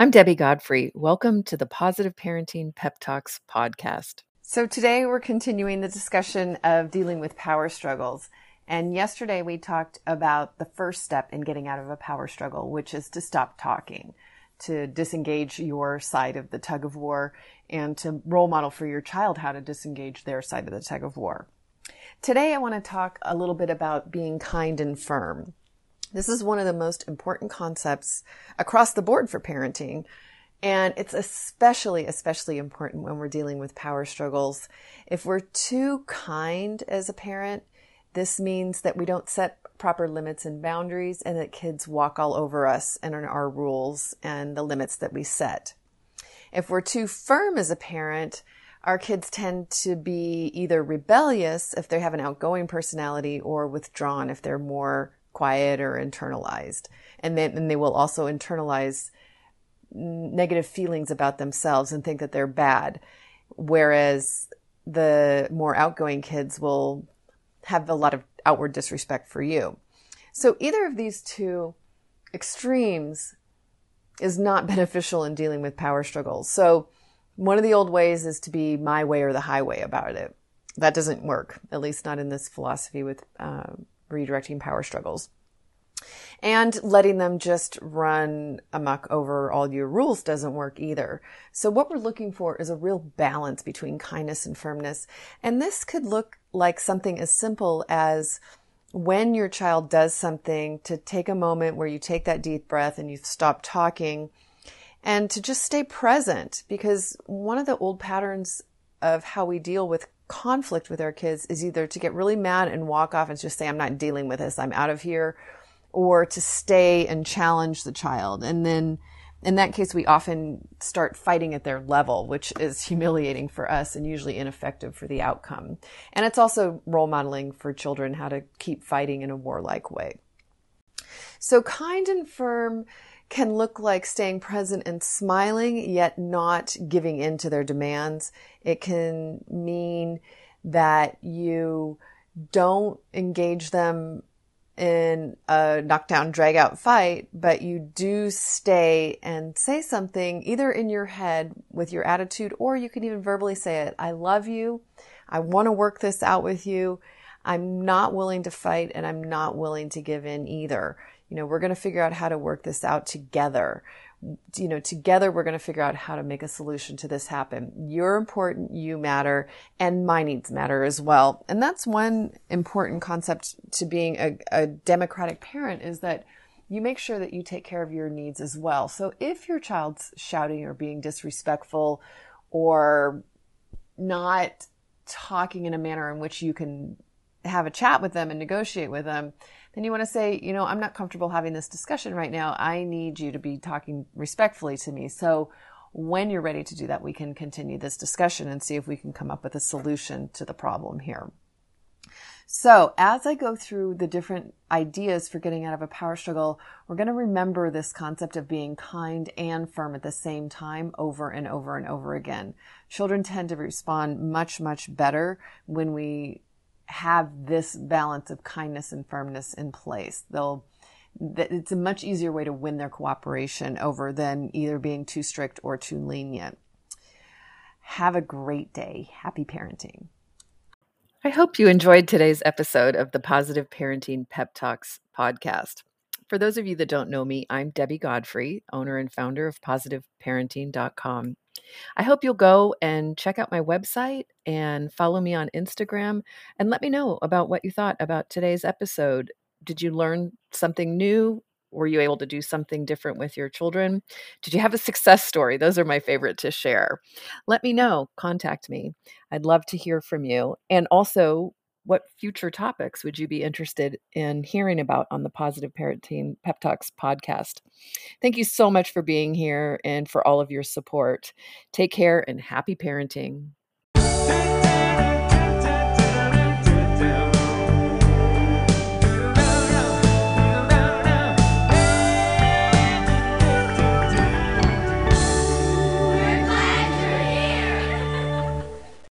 I'm Debbie Godfrey. Welcome to the Positive Parenting Pep Talks podcast. So, today we're continuing the discussion of dealing with power struggles. And yesterday we talked about the first step in getting out of a power struggle, which is to stop talking, to disengage your side of the tug of war, and to role model for your child how to disengage their side of the tug of war. Today I want to talk a little bit about being kind and firm. This is one of the most important concepts across the board for parenting. And it's especially, especially important when we're dealing with power struggles. If we're too kind as a parent, this means that we don't set proper limits and boundaries and that kids walk all over us and on our rules and the limits that we set. If we're too firm as a parent, our kids tend to be either rebellious if they have an outgoing personality or withdrawn if they're more quiet or internalized. And then and they will also internalize negative feelings about themselves and think that they're bad. Whereas the more outgoing kids will have a lot of outward disrespect for you. So either of these two extremes is not beneficial in dealing with power struggles. So one of the old ways is to be my way or the highway about it. That doesn't work, at least not in this philosophy with uh, redirecting power struggles. And letting them just run amok over all your rules doesn't work either. So what we're looking for is a real balance between kindness and firmness. And this could look like something as simple as when your child does something to take a moment where you take that deep breath and you stop talking and to just stay present because one of the old patterns of how we deal with conflict with our kids is either to get really mad and walk off and just say, I'm not dealing with this. I'm out of here. Or to stay and challenge the child. And then in that case, we often start fighting at their level, which is humiliating for us and usually ineffective for the outcome. And it's also role modeling for children how to keep fighting in a warlike way. So kind and firm can look like staying present and smiling, yet not giving in to their demands. It can mean that you don't engage them in a knockdown, drag out fight, but you do stay and say something either in your head with your attitude, or you can even verbally say it. I love you. I want to work this out with you. I'm not willing to fight and I'm not willing to give in either you know, we're going to figure out how to work this out together. You know, together we're going to figure out how to make a solution to this happen. You're important, you matter, and my needs matter as well. And that's one important concept to being a, a democratic parent is that you make sure that you take care of your needs as well. So if your child's shouting or being disrespectful or not talking in a manner in which you can have a chat with them and negotiate with them, then you want to say, you know, I'm not comfortable having this discussion right now. I need you to be talking respectfully to me. So when you're ready to do that, we can continue this discussion and see if we can come up with a solution to the problem here. So as I go through the different ideas for getting out of a power struggle, we're going to remember this concept of being kind and firm at the same time over and over and over again. Children tend to respond much, much better when we have this balance of kindness and firmness in place. They'll it's a much easier way to win their cooperation over than either being too strict or too lenient. Have a great day. Happy parenting. I hope you enjoyed today's episode of the Positive Parenting Pep Talks podcast. For those of you that don't know me, I'm Debbie Godfrey, owner and founder of positiveparenting.com. I hope you'll go and check out my website and follow me on Instagram and let me know about what you thought about today's episode. Did you learn something new? Were you able to do something different with your children? Did you have a success story? Those are my favorite to share. Let me know. Contact me. I'd love to hear from you. And also, what future topics would you be interested in hearing about on the Positive Parenting Pep Talks podcast? Thank you so much for being here and for all of your support. Take care and happy parenting.